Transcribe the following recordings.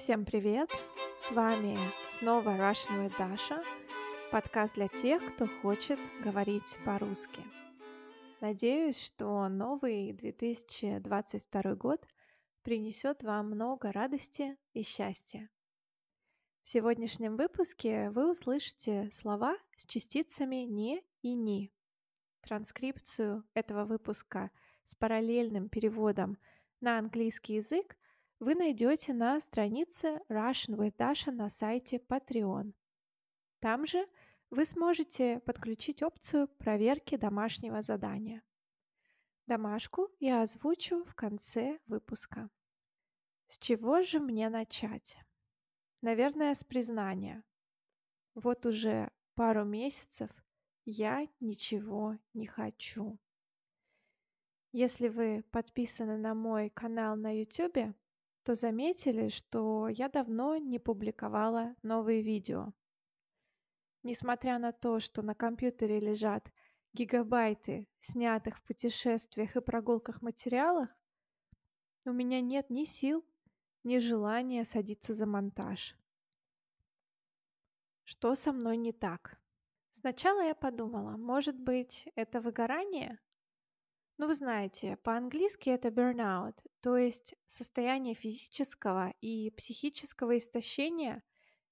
Всем привет! С вами снова Russian with Dasha, подкаст для тех, кто хочет говорить по-русски. Надеюсь, что новый 2022 год принесет вам много радости и счастья. В сегодняшнем выпуске вы услышите слова с частицами «не» и «ни». Транскрипцию этого выпуска с параллельным переводом на английский язык вы найдете на странице Russian with Dasha на сайте Patreon. Там же вы сможете подключить опцию проверки домашнего задания. Домашку я озвучу в конце выпуска. С чего же мне начать? Наверное, с признания. Вот уже пару месяцев я ничего не хочу. Если вы подписаны на мой канал на YouTube, то заметили, что я давно не публиковала новые видео. Несмотря на то, что на компьютере лежат гигабайты снятых в путешествиях и прогулках материалов, у меня нет ни сил, ни желания садиться за монтаж. Что со мной не так? Сначала я подумала, может быть, это выгорание? Ну, вы знаете, по-английски это burnout, то есть состояние физического и психического истощения,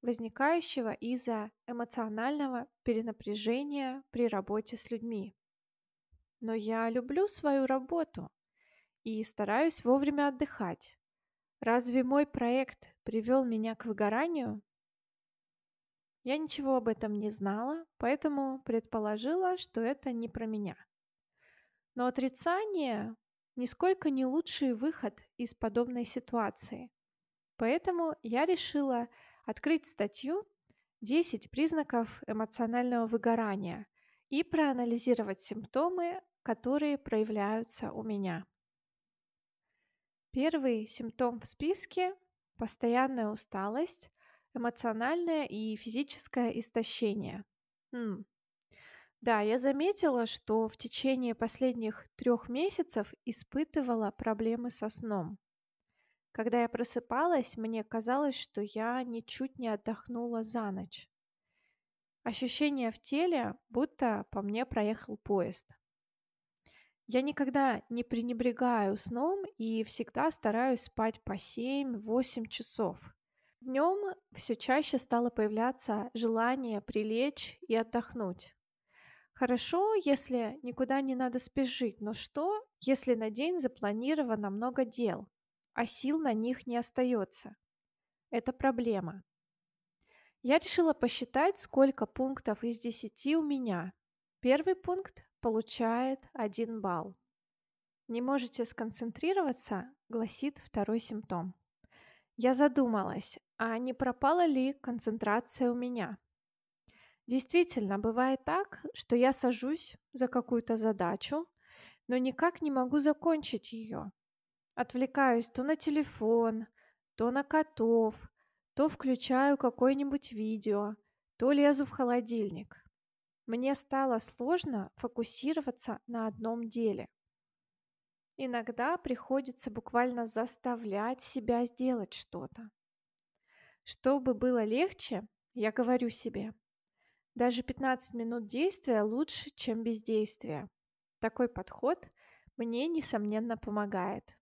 возникающего из-за эмоционального перенапряжения при работе с людьми. Но я люблю свою работу и стараюсь вовремя отдыхать. Разве мой проект привел меня к выгоранию? Я ничего об этом не знала, поэтому предположила, что это не про меня. Но отрицание нисколько не лучший выход из подобной ситуации. Поэтому я решила открыть статью «10 признаков эмоционального выгорания» и проанализировать симптомы, которые проявляются у меня. Первый симптом в списке – постоянная усталость, эмоциональное и физическое истощение. М, да, я заметила, что в течение последних трех месяцев испытывала проблемы со сном. Когда я просыпалась, мне казалось, что я ничуть не отдохнула за ночь. Ощущение в теле, будто по мне проехал поезд. Я никогда не пренебрегаю сном и всегда стараюсь спать по 7-8 часов. Днем все чаще стало появляться желание прилечь и отдохнуть. Хорошо, если никуда не надо спешить, но что, если на день запланировано много дел, а сил на них не остается? Это проблема. Я решила посчитать, сколько пунктов из 10 у меня. Первый пункт получает 1 балл. Не можете сконцентрироваться, гласит второй симптом. Я задумалась, а не пропала ли концентрация у меня? Действительно, бывает так, что я сажусь за какую-то задачу, но никак не могу закончить ее. Отвлекаюсь то на телефон, то на котов, то включаю какое-нибудь видео, то лезу в холодильник. Мне стало сложно фокусироваться на одном деле. Иногда приходится буквально заставлять себя сделать что-то. Чтобы было легче, я говорю себе – даже 15 минут действия лучше, чем бездействие. Такой подход мне, несомненно, помогает.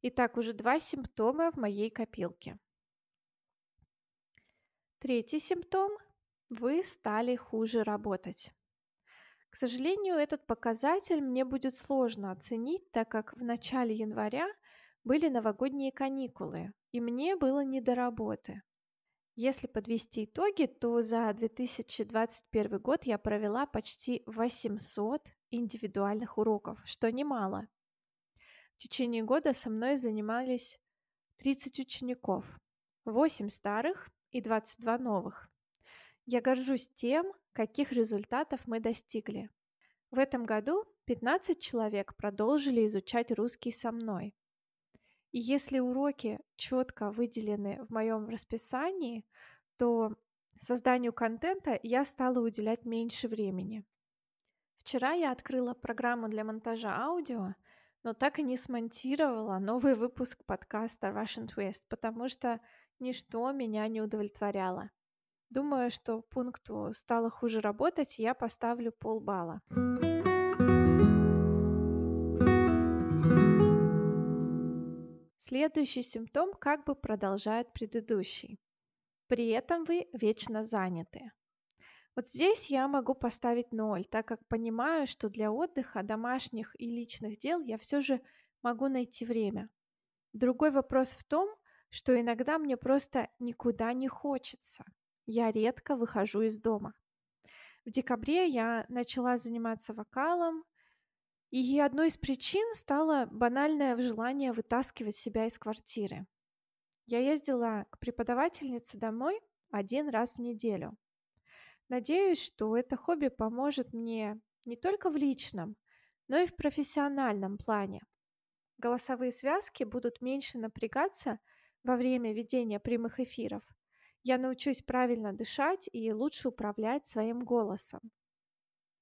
Итак, уже два симптома в моей копилке. Третий симптом – вы стали хуже работать. К сожалению, этот показатель мне будет сложно оценить, так как в начале января были новогодние каникулы, и мне было не до работы. Если подвести итоги, то за 2021 год я провела почти 800 индивидуальных уроков, что немало. В течение года со мной занимались 30 учеников, 8 старых и 22 новых. Я горжусь тем, каких результатов мы достигли. В этом году 15 человек продолжили изучать русский со мной, и если уроки четко выделены в моем расписании, то созданию контента я стала уделять меньше времени. Вчера я открыла программу для монтажа аудио, но так и не смонтировала новый выпуск подкаста Russian Twist, потому что ничто меня не удовлетворяло. Думаю, что пункту стало хуже работать, я поставлю полбалла. Следующий симптом как бы продолжает предыдущий. При этом вы вечно заняты. Вот здесь я могу поставить ноль, так как понимаю, что для отдыха, домашних и личных дел я все же могу найти время. Другой вопрос в том, что иногда мне просто никуда не хочется. Я редко выхожу из дома. В декабре я начала заниматься вокалом, и одной из причин стало банальное желание вытаскивать себя из квартиры. Я ездила к преподавательнице домой один раз в неделю. Надеюсь, что это хобби поможет мне не только в личном, но и в профессиональном плане. Голосовые связки будут меньше напрягаться во время ведения прямых эфиров. Я научусь правильно дышать и лучше управлять своим голосом.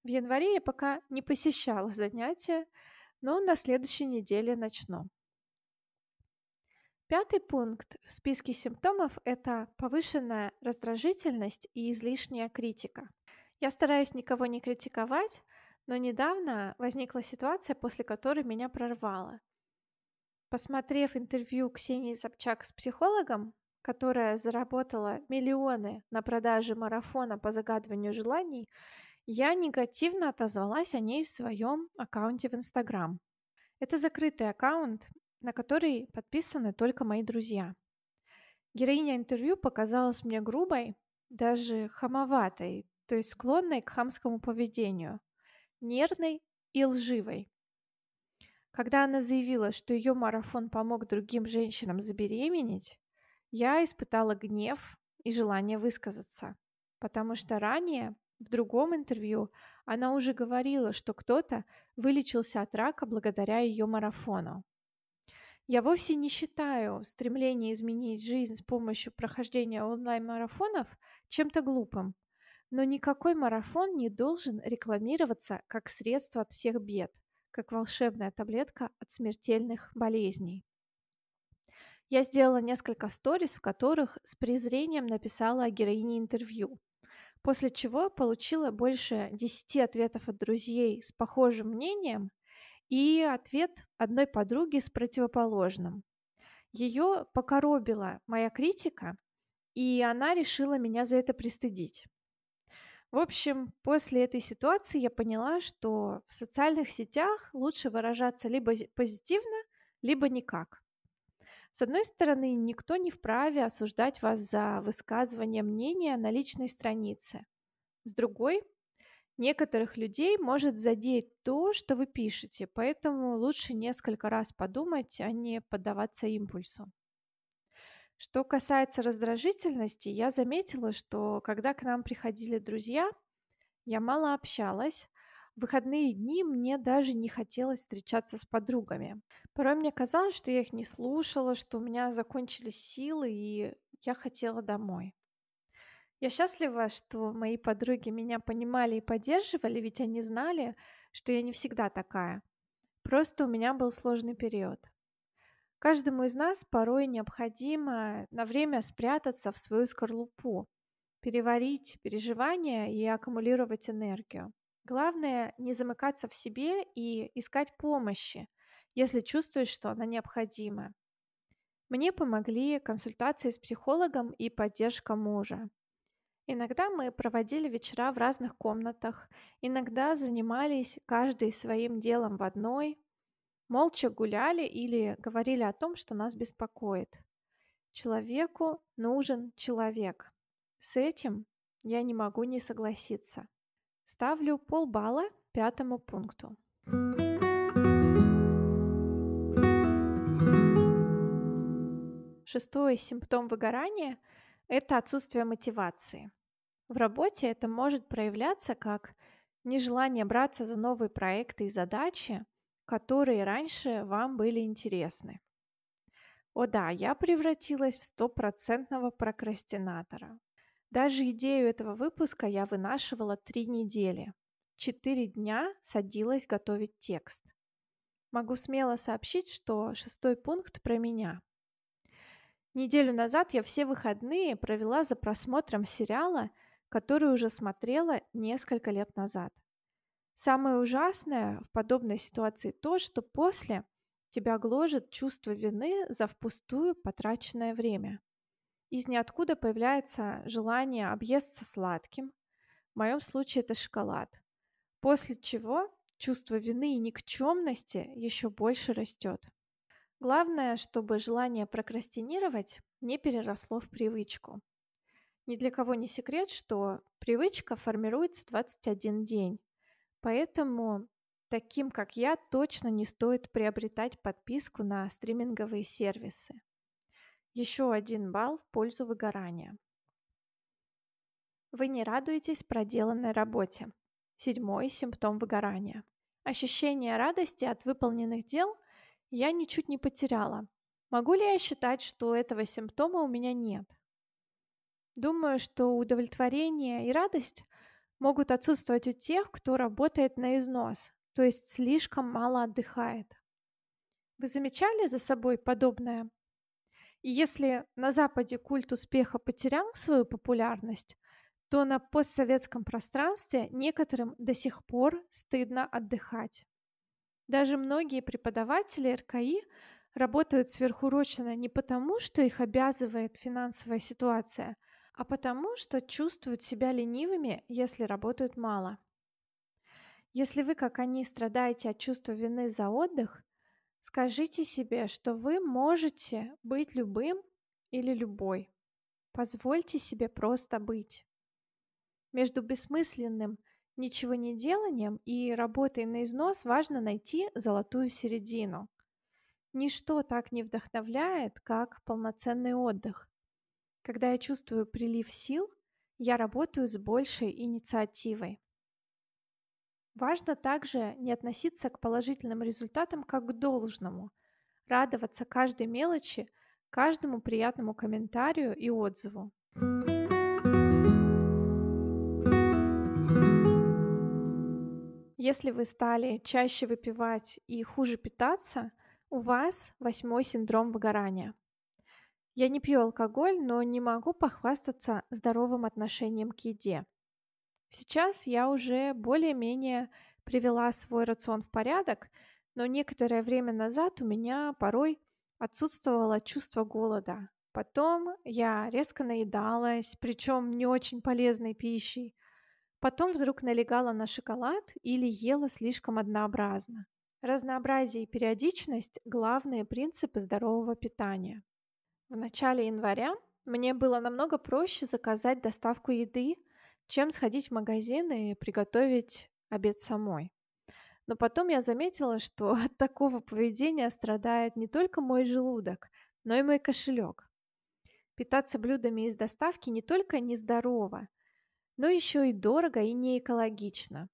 В январе я пока не посещала занятия, но на следующей неделе начну. Пятый пункт в списке симптомов – это повышенная раздражительность и излишняя критика. Я стараюсь никого не критиковать, но недавно возникла ситуация, после которой меня прорвало. Посмотрев интервью Ксении Собчак с психологом, которая заработала миллионы на продаже марафона по загадыванию желаний, я негативно отозвалась о ней в своем аккаунте в Инстаграм. Это закрытый аккаунт, на который подписаны только мои друзья. Героиня интервью показалась мне грубой, даже хамоватой, то есть склонной к хамскому поведению, нервной и лживой. Когда она заявила, что ее марафон помог другим женщинам забеременеть, я испытала гнев и желание высказаться, потому что ранее в другом интервью она уже говорила, что кто-то вылечился от рака благодаря ее марафону. Я вовсе не считаю стремление изменить жизнь с помощью прохождения онлайн-марафонов чем-то глупым, но никакой марафон не должен рекламироваться как средство от всех бед, как волшебная таблетка от смертельных болезней. Я сделала несколько сториз, в которых с презрением написала о героине интервью, после чего получила больше 10 ответов от друзей с похожим мнением и ответ одной подруги с противоположным. Ее покоробила моя критика, и она решила меня за это пристыдить. В общем, после этой ситуации я поняла, что в социальных сетях лучше выражаться либо позитивно, либо никак. С одной стороны, никто не вправе осуждать вас за высказывание мнения на личной странице. С другой, Некоторых людей может задеть то, что вы пишете, поэтому лучше несколько раз подумать, а не поддаваться импульсу. Что касается раздражительности, я заметила, что когда к нам приходили друзья, я мало общалась. В выходные дни мне даже не хотелось встречаться с подругами. Порой мне казалось, что я их не слушала, что у меня закончились силы, и я хотела домой. Я счастлива, что мои подруги меня понимали и поддерживали, ведь они знали, что я не всегда такая. Просто у меня был сложный период. Каждому из нас порой необходимо на время спрятаться в свою скорлупу, переварить переживания и аккумулировать энергию. Главное не замыкаться в себе и искать помощи, если чувствуешь, что она необходима. Мне помогли консультации с психологом и поддержка мужа. Иногда мы проводили вечера в разных комнатах, иногда занимались каждый своим делом в одной, молча гуляли или говорили о том, что нас беспокоит. Человеку нужен человек. С этим я не могу не согласиться. Ставлю полбалла пятому пункту. Шестой симптом выгорания – это отсутствие мотивации. В работе это может проявляться как нежелание браться за новые проекты и задачи, которые раньше вам были интересны. О да, я превратилась в стопроцентного прокрастинатора. Даже идею этого выпуска я вынашивала три недели. Четыре дня садилась готовить текст. могу смело сообщить, что шестой пункт про меня. Неделю назад я все выходные провела за просмотром сериала, который уже смотрела несколько лет назад. Самое ужасное в подобной ситуации то, что после тебя гложет чувство вины за впустую потраченное время. Из ниоткуда появляется желание объесться сладким. В моем случае это шоколад. После чего чувство вины и никчемности еще больше растет. Главное, чтобы желание прокрастинировать не переросло в привычку. Ни для кого не секрет, что привычка формируется 21 день. Поэтому таким, как я, точно не стоит приобретать подписку на стриминговые сервисы. Еще один балл в пользу выгорания. Вы не радуетесь проделанной работе. Седьмой симптом выгорания. Ощущение радости от выполненных дел я ничуть не потеряла. Могу ли я считать, что этого симптома у меня нет? Думаю, что удовлетворение и радость могут отсутствовать у тех, кто работает на износ, то есть слишком мало отдыхает. Вы замечали за собой подобное? И если на Западе культ успеха потерял свою популярность, то на постсоветском пространстве некоторым до сих пор стыдно отдыхать. Даже многие преподаватели РКИ работают сверхурочно не потому, что их обязывает финансовая ситуация, а потому, что чувствуют себя ленивыми, если работают мало. Если вы, как они, страдаете от чувства вины за отдых, скажите себе, что вы можете быть любым или любой. Позвольте себе просто быть. Между бессмысленным ничего не деланием и работой на износ важно найти золотую середину. Ничто так не вдохновляет, как полноценный отдых. Когда я чувствую прилив сил, я работаю с большей инициативой. Важно также не относиться к положительным результатам как к должному, радоваться каждой мелочи, каждому приятному комментарию и отзыву. Если вы стали чаще выпивать и хуже питаться, у вас восьмой синдром выгорания. Я не пью алкоголь, но не могу похвастаться здоровым отношением к еде. Сейчас я уже более-менее привела свой рацион в порядок, но некоторое время назад у меня порой отсутствовало чувство голода. Потом я резко наедалась, причем не очень полезной пищей. Потом вдруг налегала на шоколад или ела слишком однообразно. Разнообразие и периодичность – главные принципы здорового питания. В начале января мне было намного проще заказать доставку еды, чем сходить в магазин и приготовить обед самой. Но потом я заметила, что от такого поведения страдает не только мой желудок, но и мой кошелек. Питаться блюдами из доставки не только нездорово, но еще и дорого и не экологично.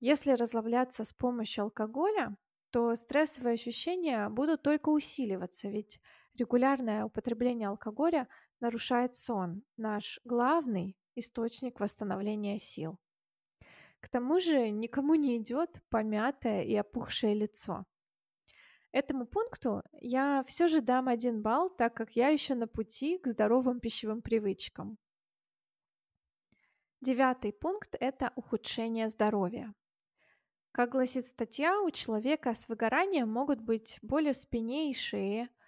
Если разлавляться с помощью алкоголя, то стрессовые ощущения будут только усиливаться, ведь регулярное употребление алкоголя нарушает сон, наш главный источник восстановления сил. К тому же никому не идет помятое и опухшее лицо. Этому пункту я все же дам один балл, так как я еще на пути к здоровым пищевым привычкам. Девятый пункт – это ухудшение здоровья. Как гласит статья, у человека с выгоранием могут быть боли в спине и шее –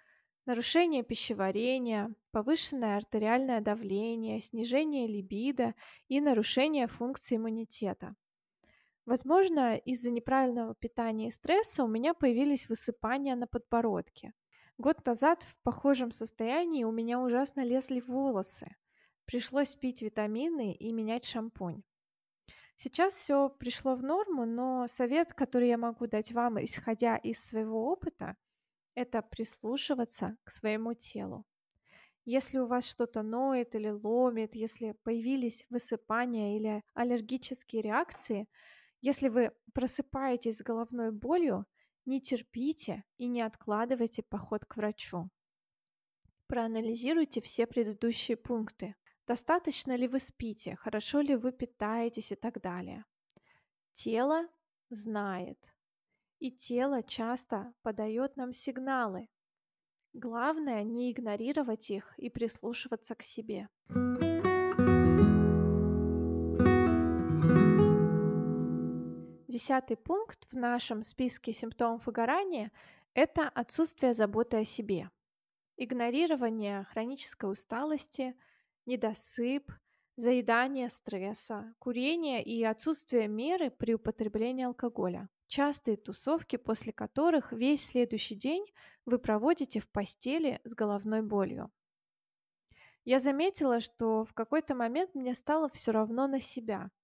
нарушение пищеварения, повышенное артериальное давление, снижение либидо и нарушение функции иммунитета. Возможно, из-за неправильного питания и стресса у меня появились высыпания на подбородке. Год назад в похожем состоянии у меня ужасно лезли волосы. Пришлось пить витамины и менять шампунь. Сейчас все пришло в норму, но совет, который я могу дать вам, исходя из своего опыта, это прислушиваться к своему телу. Если у вас что-то ноет или ломит, если появились высыпания или аллергические реакции, если вы просыпаетесь с головной болью, не терпите и не откладывайте поход к врачу. Проанализируйте все предыдущие пункты. Достаточно ли вы спите, хорошо ли вы питаетесь и так далее. Тело знает. И тело часто подает нам сигналы. Главное не игнорировать их и прислушиваться к себе. Десятый пункт в нашем списке симптомов выгорания– это отсутствие заботы о себе. Игнорирование хронической усталости, недосып, заедание стресса, курение и отсутствие меры при употреблении алкоголя. Частые тусовки, после которых весь следующий день вы проводите в постели с головной болью. Я заметила, что в какой-то момент мне стало все равно на себя –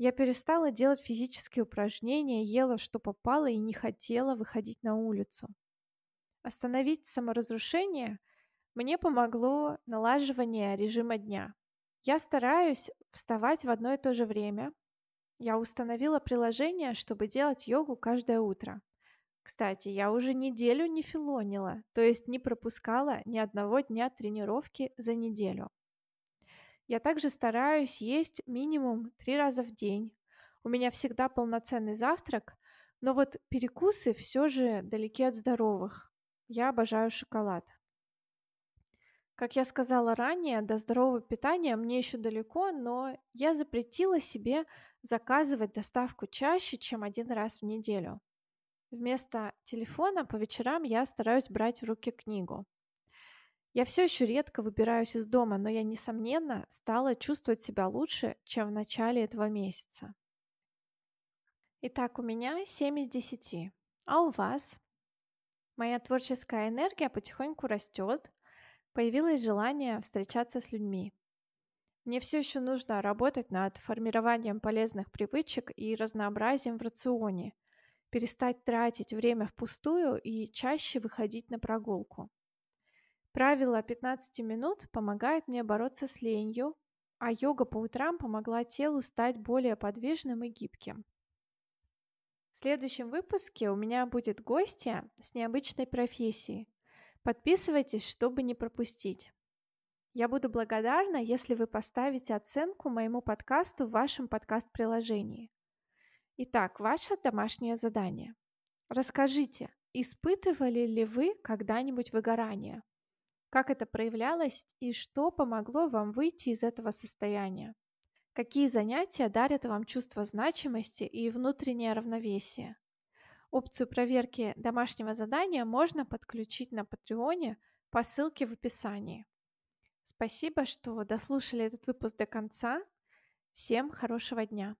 я перестала делать физические упражнения, ела, что попало, и не хотела выходить на улицу. Остановить саморазрушение мне помогло налаживание режима дня. Я стараюсь вставать в одно и то же время. Я установила приложение, чтобы делать йогу каждое утро. Кстати, я уже неделю не филонила, то есть не пропускала ни одного дня тренировки за неделю. Я также стараюсь есть минимум три раза в день. У меня всегда полноценный завтрак, но вот перекусы все же далеки от здоровых. Я обожаю шоколад. Как я сказала ранее, до здорового питания мне еще далеко, но я запретила себе заказывать доставку чаще, чем один раз в неделю. Вместо телефона по вечерам я стараюсь брать в руки книгу. Я все еще редко выбираюсь из дома, но я, несомненно, стала чувствовать себя лучше, чем в начале этого месяца. Итак, у меня 7 из 10. А у вас? Моя творческая энергия потихоньку растет. Появилось желание встречаться с людьми. Мне все еще нужно работать над формированием полезных привычек и разнообразием в рационе, перестать тратить время впустую и чаще выходить на прогулку. Правило 15 минут помогает мне бороться с ленью, а йога по утрам помогла телу стать более подвижным и гибким. В следующем выпуске у меня будет гостья с необычной профессией. Подписывайтесь, чтобы не пропустить. Я буду благодарна, если вы поставите оценку моему подкасту в вашем подкаст-приложении. Итак, ваше домашнее задание. Расскажите, испытывали ли вы когда-нибудь выгорание? Как это проявлялось и что помогло вам выйти из этого состояния? Какие занятия дарят вам чувство значимости и внутреннее равновесие? Опцию проверки домашнего задания можно подключить на Патреоне по ссылке в описании. Спасибо, что дослушали этот выпуск до конца. Всем хорошего дня!